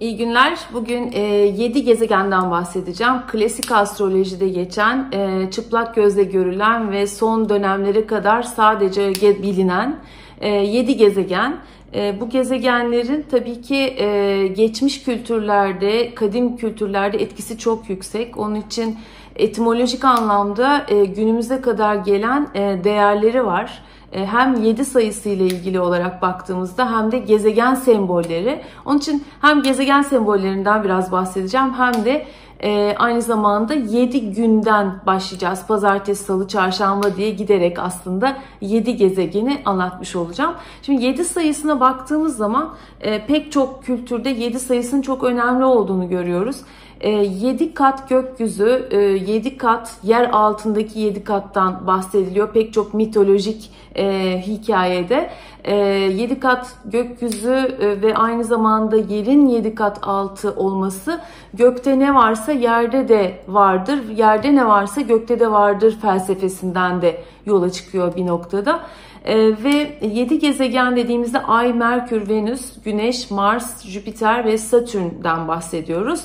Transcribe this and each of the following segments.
İyi günler. Bugün e, 7 gezegenden bahsedeceğim. Klasik astrolojide geçen, e, çıplak gözle görülen ve son dönemlere kadar sadece bilinen e, 7 gezegen. E, bu gezegenlerin tabii ki e, geçmiş kültürlerde, kadim kültürlerde etkisi çok yüksek. Onun için etimolojik anlamda günümüze kadar gelen değerleri var. E, hem 7 sayısı ile ilgili olarak baktığımızda hem de gezegen sembolleri. Onun için hem gezegen sembollerinden biraz bahsedeceğim hem de e, aynı zamanda 7 günden başlayacağız. Pazartesi, salı, çarşamba diye giderek aslında 7 gezegeni anlatmış olacağım. Şimdi 7 sayısına baktığımız zaman e, pek çok kültürde 7 sayısının çok önemli olduğunu görüyoruz. 7 ee, kat gökyüzü, 7 e, kat yer altındaki 7 kattan bahsediliyor. Pek çok mitolojik e, hikayede. 7 e, kat gökyüzü ve aynı zamanda yerin 7 kat altı olması gökte ne varsa yerde de vardır, yerde ne varsa gökte de vardır felsefesinden de yola çıkıyor bir noktada. Ee, ve 7 gezegen dediğimizde Ay, Merkür, Venüs, Güneş, Mars, Jüpiter ve Satürn'den bahsediyoruz.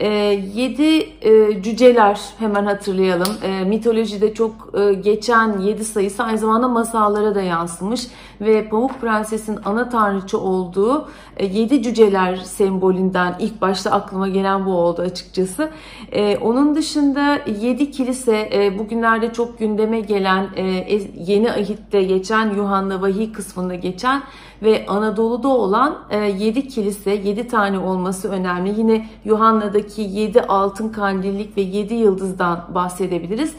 E, yedi e, cüceler hemen hatırlayalım. E, mitolojide çok e, geçen yedi sayısı aynı zamanda masallara da yansımış ve Pamuk Prenses'in ana tanrıçı olduğu yedi cüceler sembolünden ilk başta aklıma gelen bu oldu açıkçası. E, onun dışında yedi kilise e, bugünlerde çok gündeme gelen e, yeni ahitte geçen Yuhanna Vahiy kısmında geçen ve Anadolu'da olan 7 e, kilise, 7 tane olması önemli. Yine Yuhanna'daki 7 altın kandillik ve 7 yıldızdan bahsedebiliriz.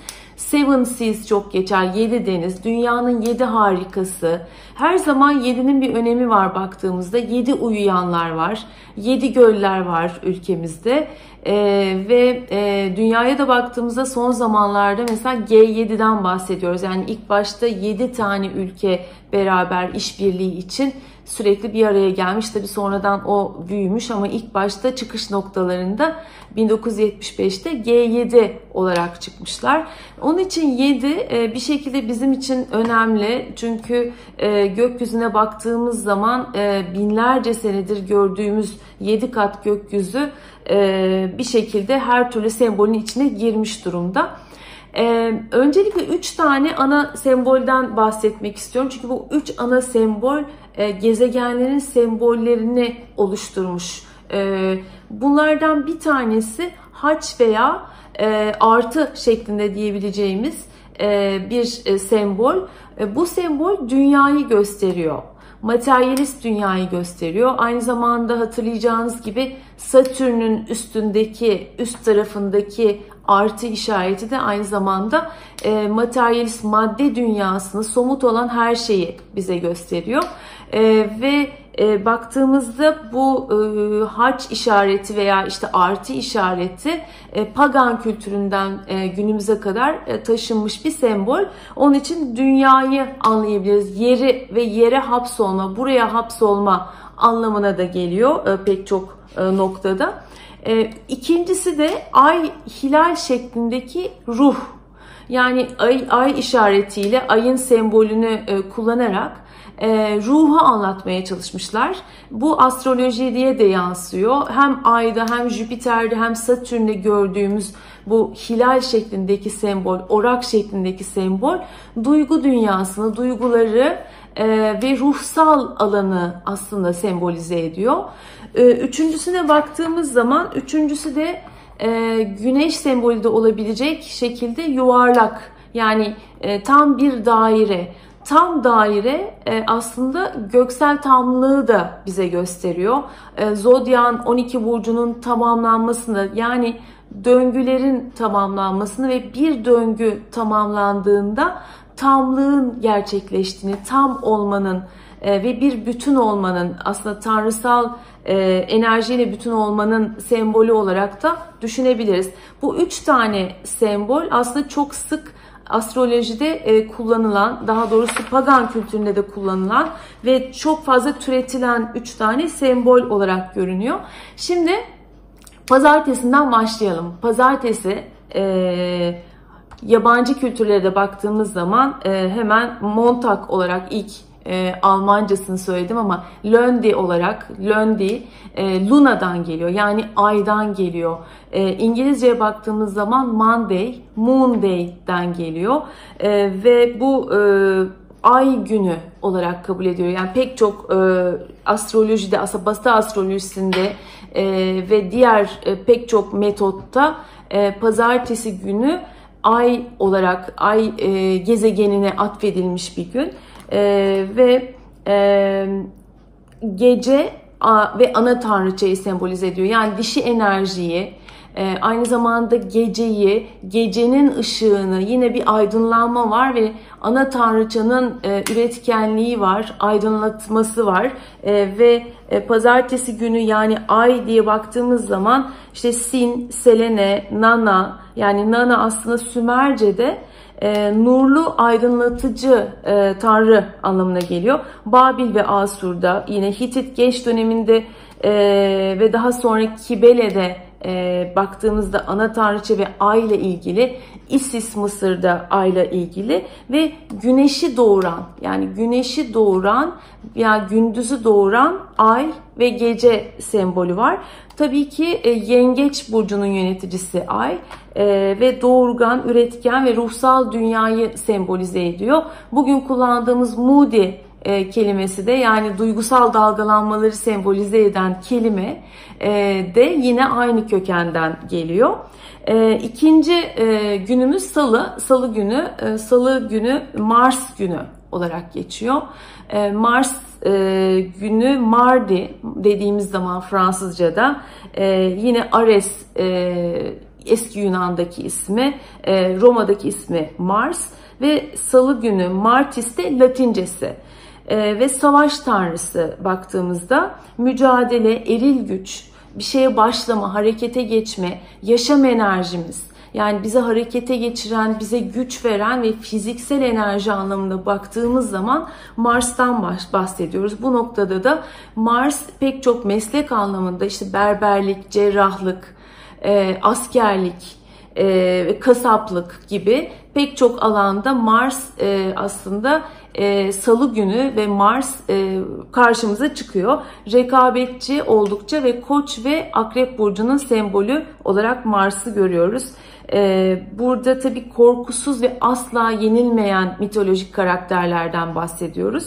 Seven Seas çok geçer. Yedi deniz, dünyanın yedi harikası. Her zaman yedinin bir önemi var baktığımızda. Yedi uyuyanlar var. Yedi göller var ülkemizde. Ee, ve e, dünyaya da baktığımızda son zamanlarda mesela G7'den bahsediyoruz. Yani ilk başta 7 tane ülke beraber işbirliği için sürekli bir araya gelmiş. Tabi sonradan o büyümüş ama ilk başta çıkış noktalarında 1975'te G7 olarak çıkmışlar. Onun için 7 e, bir şekilde bizim için önemli. Çünkü e, gökyüzüne baktığımız zaman e, binlerce senedir gördüğümüz 7 kat gökyüzü bir şekilde her türlü sembolün içine girmiş durumda. Ee, öncelikle üç tane ana sembolden bahsetmek istiyorum. Çünkü bu üç ana sembol e, gezegenlerin sembollerini oluşturmuş. E, bunlardan bir tanesi haç veya e, artı şeklinde diyebileceğimiz e, bir e, sembol. E, bu sembol dünyayı gösteriyor materyalist dünyayı gösteriyor. Aynı zamanda hatırlayacağınız gibi Satürn'ün üstündeki, üst tarafındaki artı işareti de aynı zamanda e, materyalist madde dünyasını, somut olan her şeyi bize gösteriyor. E, ve e, baktığımızda bu e, haç işareti veya işte artı işareti e, pagan kültüründen e, günümüze kadar e, taşınmış bir sembol. Onun için dünyayı anlayabiliriz. Yeri ve yere hapsolma, buraya hapsolma anlamına da geliyor e, pek çok e, noktada. E, ikincisi de ay hilal şeklindeki ruh. Yani ay, ay işaretiyle ayın sembolünü e, kullanarak e, ruhu anlatmaya çalışmışlar. Bu astroloji diye de yansıyor. Hem Ay'da hem Jüpiter'de hem Satürn'de gördüğümüz bu hilal şeklindeki sembol, orak şeklindeki sembol duygu dünyasını, duyguları e, ve ruhsal alanı aslında sembolize ediyor. E, üçüncüsüne baktığımız zaman, üçüncüsü de e, güneş sembolü de olabilecek şekilde yuvarlak. Yani e, tam bir daire tam daire e, aslında göksel tamlığı da bize gösteriyor. Zodyan 12 burcunun tamamlanmasını yani döngülerin tamamlanmasını ve bir döngü tamamlandığında tamlığın gerçekleştiğini, tam olmanın e, ve bir bütün olmanın aslında tanrısal e, enerjiyle bütün olmanın sembolü olarak da düşünebiliriz. Bu üç tane sembol aslında çok sık astrolojide e, kullanılan, daha doğrusu pagan kültüründe de kullanılan ve çok fazla türetilen üç tane sembol olarak görünüyor. Şimdi pazartesinden başlayalım. Pazartesi e, yabancı kültürlere de baktığımız zaman e, hemen Montag olarak ilk e, Almancasını söyledim ama Löndi olarak Löndi e, Luna'dan geliyor yani aydan geliyor. E, İngilizceye baktığımız zaman Monday, Moon Day'den geliyor e, ve bu e, ay günü olarak kabul ediyor. Yani pek çok e, astrolojide, batı astrolojisinde e, ve diğer e, pek çok metotta e, pazartesi günü ay olarak ay e, gezegenine atfedilmiş bir gün e, ve e, gece a, ve ana tanrıçayı sembolize ediyor. Yani dişi enerjiyi, e, aynı zamanda geceyi, gecenin ışığını, yine bir aydınlanma var ve ana tanrıçanın e, üretkenliği var, aydınlatması var e, ve e, pazartesi günü yani ay diye baktığımız zaman işte Sin, Selene, Nana yani Nana aslında Sümerce'de e, nurlu aydınlatıcı e, tanrı anlamına geliyor. Babil ve Asur'da yine Hitit geç döneminde e, ve daha sonra Kibele'de e, baktığımızda ana tanrıça ve ay ile ilgili Isis Mısır'da ay ile ilgili ve güneşi doğuran yani güneşi doğuran yani gündüzü doğuran ay ve gece sembolü var. Tabii ki e, yengeç burcunun yöneticisi ay e, ve doğurgan, üretken ve ruhsal dünyayı sembolize ediyor. Bugün kullandığımız Moody e, kelimesi de yani duygusal dalgalanmaları sembolize eden kelime e, de yine aynı kökenden geliyor. E, ikinci e, günümüz Salı. Salı günü, e, Salı günü Mars günü olarak geçiyor. E, Mars e, günü Mardi dediğimiz zaman Fransızca'da e, yine Ares e, eski Yunan'daki ismi, e, Roma'daki ismi Mars ve Salı günü Martis de Latincesi e, ve savaş tanrısı baktığımızda mücadele, eril güç, bir şeye başlama, harekete geçme, yaşam enerjimiz, yani bize harekete geçiren, bize güç veren ve fiziksel enerji anlamında baktığımız zaman Mars'tan bahsediyoruz. Bu noktada da Mars pek çok meslek anlamında işte berberlik, cerrahlık, e, askerlik, e, kasaplık gibi pek çok alanda Mars e, aslında e, Salı günü ve Mars e, karşımıza çıkıyor. Rekabetçi oldukça ve Koç ve Akrep burcunun sembolü olarak Mars'ı görüyoruz. E, burada tabii korkusuz ve asla yenilmeyen mitolojik karakterlerden bahsediyoruz.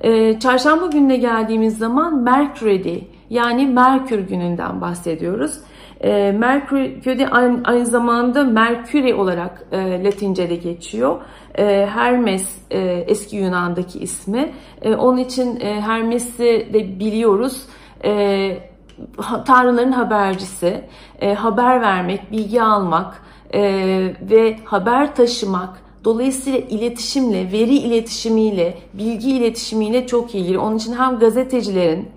E, çarşamba gününe geldiğimiz zaman Mercury yani Merkür gününden bahsediyoruz. E, Merkür aynı, zamanda Merküri olarak e, Latince'de geçiyor. E, Hermes e, eski Yunan'daki ismi. E, onun için e, Hermes'i de biliyoruz. E, tanrıların habercisi, e, haber vermek, bilgi almak e, ve haber taşımak, Dolayısıyla iletişimle, veri iletişimiyle, bilgi iletişimiyle çok ilgili. Onun için hem gazetecilerin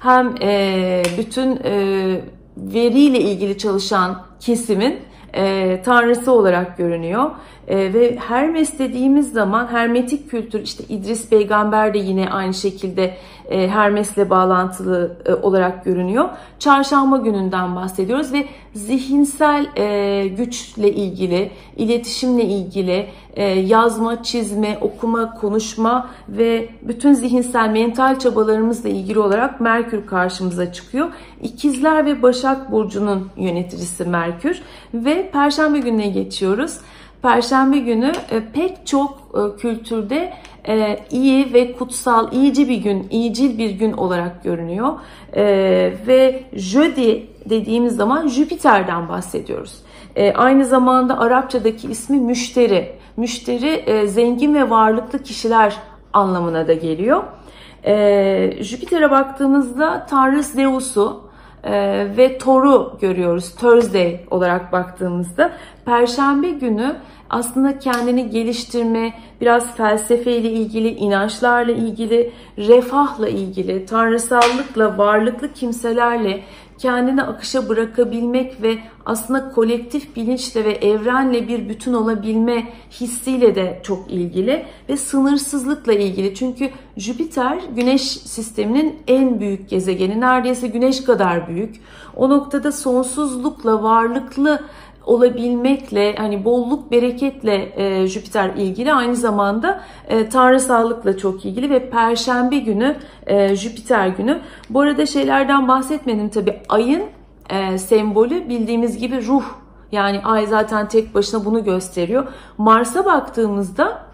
hem e, bütün e, veriyle ilgili çalışan kesimin e, tanrısı olarak görünüyor. E, ve Hermes dediğimiz zaman hermetik kültür işte İdris peygamber de yine aynı şekilde e, Hermes'le bağlantılı e, olarak görünüyor. Çarşamba gününden bahsediyoruz ve zihinsel e, güçle ilgili, iletişimle ilgili e, yazma, çizme, okuma, konuşma ve bütün zihinsel mental çabalarımızla ilgili olarak Merkür karşımıza çıkıyor. İkizler ve Başak Burcu'nun yöneticisi Merkür ve Perşembe gününe geçiyoruz. Perşembe günü pek çok kültürde e, iyi ve kutsal, iyici bir gün, iyicil bir gün olarak görünüyor. Ve Jödi dediğimiz zaman Jüpiter'den bahsediyoruz. Aynı zamanda Arapçadaki ismi müşteri. Müşteri zengin ve varlıklı kişiler anlamına da geliyor. Jüpiter'e baktığımızda Tanrı Zeus'u, ve Thor'u görüyoruz Thursday olarak baktığımızda. Perşembe günü aslında kendini geliştirme, biraz felsefeyle ilgili, inançlarla ilgili, refahla ilgili, tanrısallıkla, varlıklı kimselerle kendini akışa bırakabilmek ve aslında kolektif bilinçle ve evrenle bir bütün olabilme hissiyle de çok ilgili ve sınırsızlıkla ilgili. Çünkü Jüpiter güneş sisteminin en büyük gezegeni. Neredeyse güneş kadar büyük. O noktada sonsuzlukla varlıklı olabilmekle hani bolluk bereketle e, Jüpiter ilgili aynı zamanda e, tanrısallıkla çok ilgili ve perşembe günü e, Jüpiter günü. Bu arada şeylerden bahsetmedim tabi ayın e, sembolü bildiğimiz gibi ruh yani ay zaten tek başına bunu gösteriyor. Mars'a baktığımızda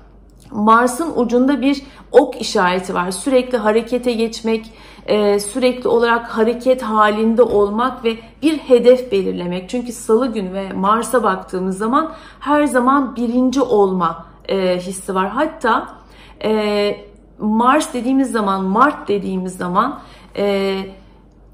Mars'ın ucunda bir ok işareti var. Sürekli harekete geçmek, e, sürekli olarak hareket halinde olmak ve bir hedef belirlemek. Çünkü Salı günü ve Mars'a baktığımız zaman her zaman birinci olma e, hissi var. Hatta e, Mars dediğimiz zaman, Mart dediğimiz zaman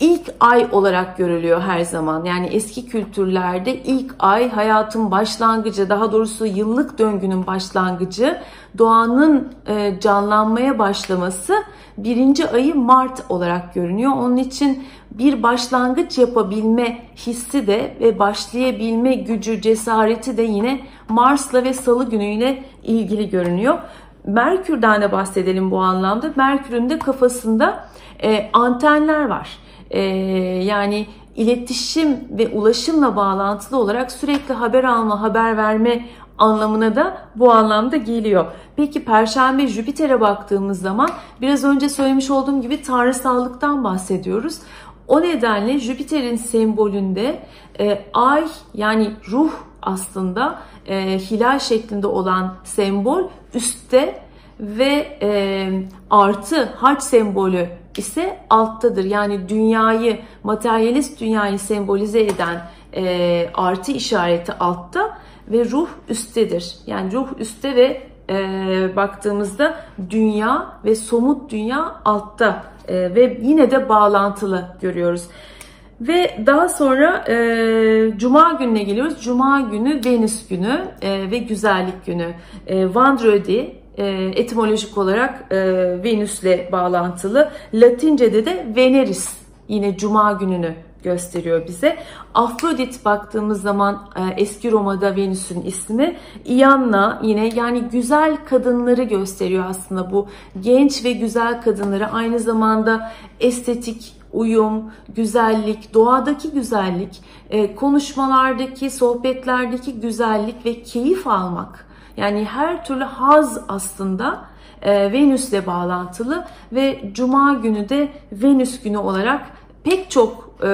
ilk ay olarak görülüyor her zaman. Yani eski kültürlerde ilk ay hayatın başlangıcı, daha doğrusu yıllık döngünün başlangıcı, doğanın e, canlanmaya başlaması birinci ayı Mart olarak görünüyor. Onun için bir başlangıç yapabilme hissi de ve başlayabilme gücü, cesareti de yine Mars'la ve Salı günüyle ilgili görünüyor. Merkür'den de bahsedelim bu anlamda. Merkür'ün de kafasında e, antenler var e, yani iletişim ve ulaşımla bağlantılı olarak sürekli haber alma, haber verme anlamına da bu anlamda geliyor. Peki Perşembe Jüpiter'e baktığımız zaman biraz önce söylemiş olduğum gibi tanrısallıktan bahsediyoruz. O nedenle Jüpiter'in sembolünde e, ay yani ruh aslında e, hilal şeklinde olan sembol üstte ve e, artı haç sembolü ise alttadır. Yani dünyayı, materyalist dünyayı sembolize eden e, artı işareti altta ve ruh üsttedir. Yani ruh üstte ve e, baktığımızda dünya ve somut dünya altta e, ve yine de bağlantılı görüyoruz. Ve daha sonra e, Cuma gününe geliyoruz. Cuma günü Venüs günü e, ve güzellik günü. E, Vendredi e, etimolojik olarak e, Venüs'le bağlantılı. Latince'de de Veneris yine Cuma gününü gösteriyor bize. Afrodit baktığımız zaman e, eski Roma'da Venüs'ün ismi. Ianna yine yani güzel kadınları gösteriyor aslında bu genç ve güzel kadınları aynı zamanda estetik uyum, güzellik, doğadaki güzellik, konuşmalardaki, sohbetlerdeki güzellik ve keyif almak yani her türlü haz aslında e, Venüs'le bağlantılı ve Cuma günü de Venüs günü olarak pek çok e,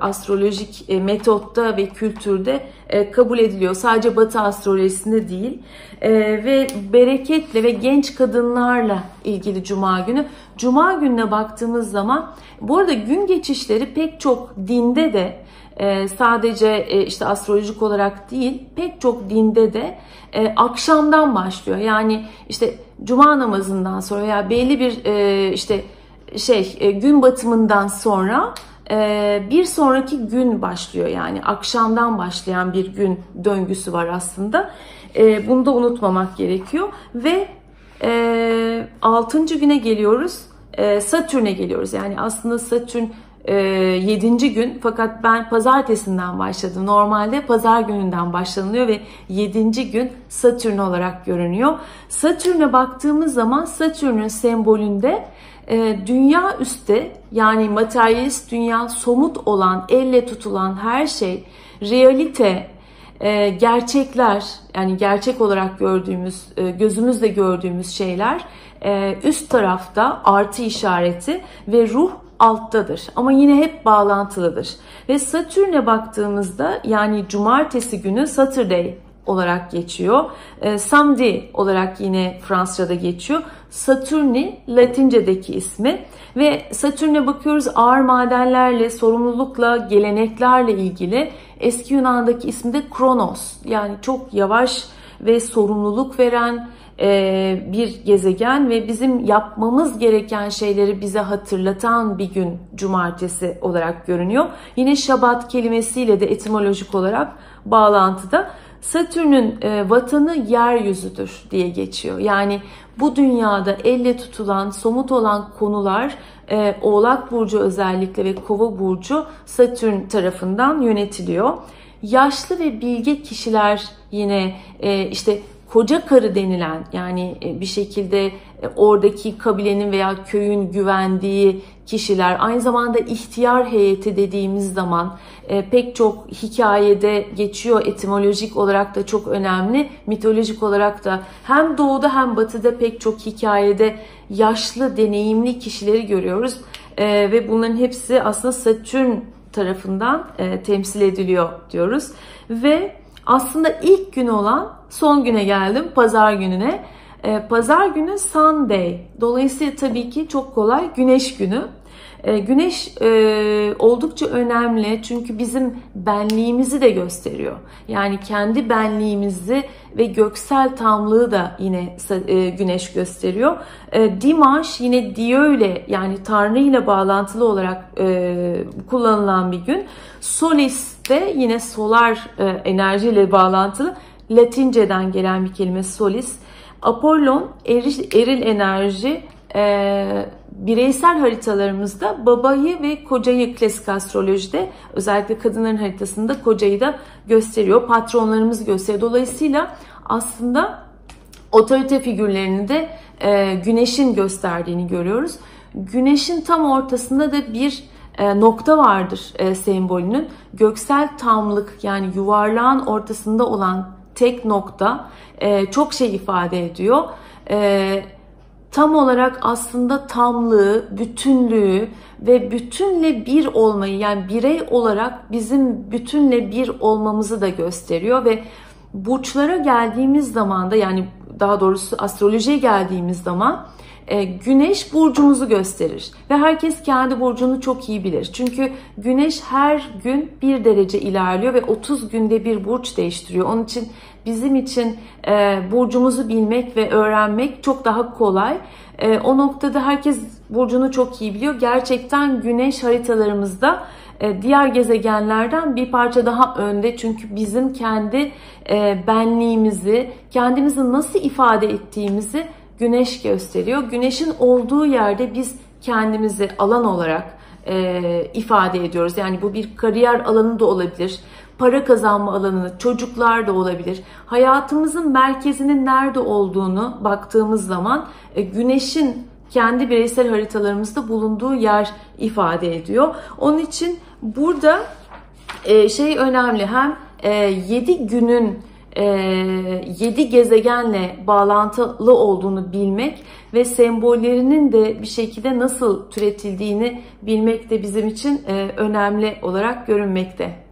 astrolojik e, metotta ve kültürde e, kabul ediliyor. Sadece Batı astrolojisinde değil. E, ve bereketle ve genç kadınlarla ilgili Cuma günü. Cuma gününe baktığımız zaman bu arada gün geçişleri pek çok dinde de e, sadece e, işte astrolojik olarak değil pek çok dinde de e, akşamdan başlıyor. Yani işte cuma namazından sonra veya belli bir e, işte şey e, gün batımından sonra e, bir sonraki gün başlıyor. Yani akşamdan başlayan bir gün döngüsü var aslında. E, bunu da unutmamak gerekiyor ve e, 6. güne geliyoruz. Satürn'e geliyoruz. Yani aslında Satürn 7. E, gün fakat ben pazartesinden başladım. Normalde pazar gününden başlanıyor ve 7. gün Satürn olarak görünüyor. Satürn'e baktığımız zaman Satürn'ün sembolünde e, dünya üstte yani materyalist dünya somut olan, elle tutulan her şey, realite, e, gerçekler yani gerçek olarak gördüğümüz, gözümüzle gördüğümüz şeyler üst tarafta artı işareti ve ruh alttadır ama yine hep bağlantılıdır. Ve Satürn'e baktığımızda yani cumartesi günü Saturday olarak geçiyor. E, Samedi olarak yine Fransızca'da geçiyor. Saturni Latince'deki ismi ve Satürn'e bakıyoruz ağır madenlerle, sorumlulukla, geleneklerle ilgili. Eski Yunan'daki ismi de Kronos yani çok yavaş ve sorumluluk veren, e, bir gezegen ve bizim yapmamız gereken şeyleri bize hatırlatan bir gün cumartesi olarak görünüyor. Yine şabat kelimesiyle de etimolojik olarak bağlantıda. Satürn'ün e, vatanı yeryüzüdür diye geçiyor. Yani bu dünyada elle tutulan, somut olan konular e, Oğlak Burcu özellikle ve Kova Burcu Satürn tarafından yönetiliyor. Yaşlı ve bilge kişiler yine işte koca karı denilen yani e, bir şekilde e, oradaki kabilenin veya köyün güvendiği kişiler aynı zamanda ihtiyar heyeti dediğimiz zaman e, pek çok hikayede geçiyor. Etimolojik olarak da çok önemli. Mitolojik olarak da hem doğuda hem batıda pek çok hikayede yaşlı deneyimli kişileri görüyoruz. Ve bunların hepsi aslında Satürn tarafından temsil ediliyor diyoruz. Ve aslında ilk gün olan son güne geldim. Pazar gününe. E, pazar günü Sunday. Dolayısıyla tabii ki çok kolay güneş günü. E, güneş e, oldukça önemli çünkü bizim benliğimizi de gösteriyor. Yani kendi benliğimizi ve göksel tamlığı da yine e, güneş gösteriyor. E, Dimash yine Dio ile yani Tanrı ile bağlantılı olarak e, kullanılan bir gün. Solis de yine solar e, enerji ile bağlantılı Latinceden gelen bir kelime solis. Apollon eril, eril enerji e, bireysel haritalarımızda babayı ve kocayı klasik astrolojide özellikle kadınların haritasında kocayı da gösteriyor. Patronlarımız gösteriyor. Dolayısıyla aslında otorite figürlerini de e, güneşin gösterdiğini görüyoruz. Güneşin tam ortasında da bir nokta vardır e, sembolünün. Göksel tamlık yani yuvarlağın ortasında olan tek nokta e, çok şey ifade ediyor. E, tam olarak aslında tamlığı, bütünlüğü ve bütünle bir olmayı yani birey olarak bizim bütünle bir olmamızı da gösteriyor ve burçlara geldiğimiz zaman da yani daha doğrusu astrolojiye geldiğimiz zaman e, güneş burcumuzu gösterir ve herkes kendi burcunu çok iyi bilir. Çünkü güneş her gün bir derece ilerliyor ve 30 günde bir burç değiştiriyor. Onun için bizim için e, burcumuzu bilmek ve öğrenmek çok daha kolay. E, o noktada herkes burcunu çok iyi biliyor. Gerçekten güneş haritalarımızda diğer gezegenlerden bir parça daha önde çünkü bizim kendi benliğimizi, kendimizi nasıl ifade ettiğimizi güneş gösteriyor. Güneşin olduğu yerde biz kendimizi alan olarak e, ifade ediyoruz. Yani bu bir kariyer alanı da olabilir, para kazanma alanı, çocuklar da olabilir. Hayatımızın merkezinin nerede olduğunu baktığımız zaman e, güneşin kendi bireysel haritalarımızda bulunduğu yer ifade ediyor. Onun için burada e, şey önemli hem e, 7 günün 7 e, gezegenle bağlantılı olduğunu bilmek ve sembollerinin de bir şekilde nasıl türetildiğini bilmek de bizim için e, önemli olarak görünmekte.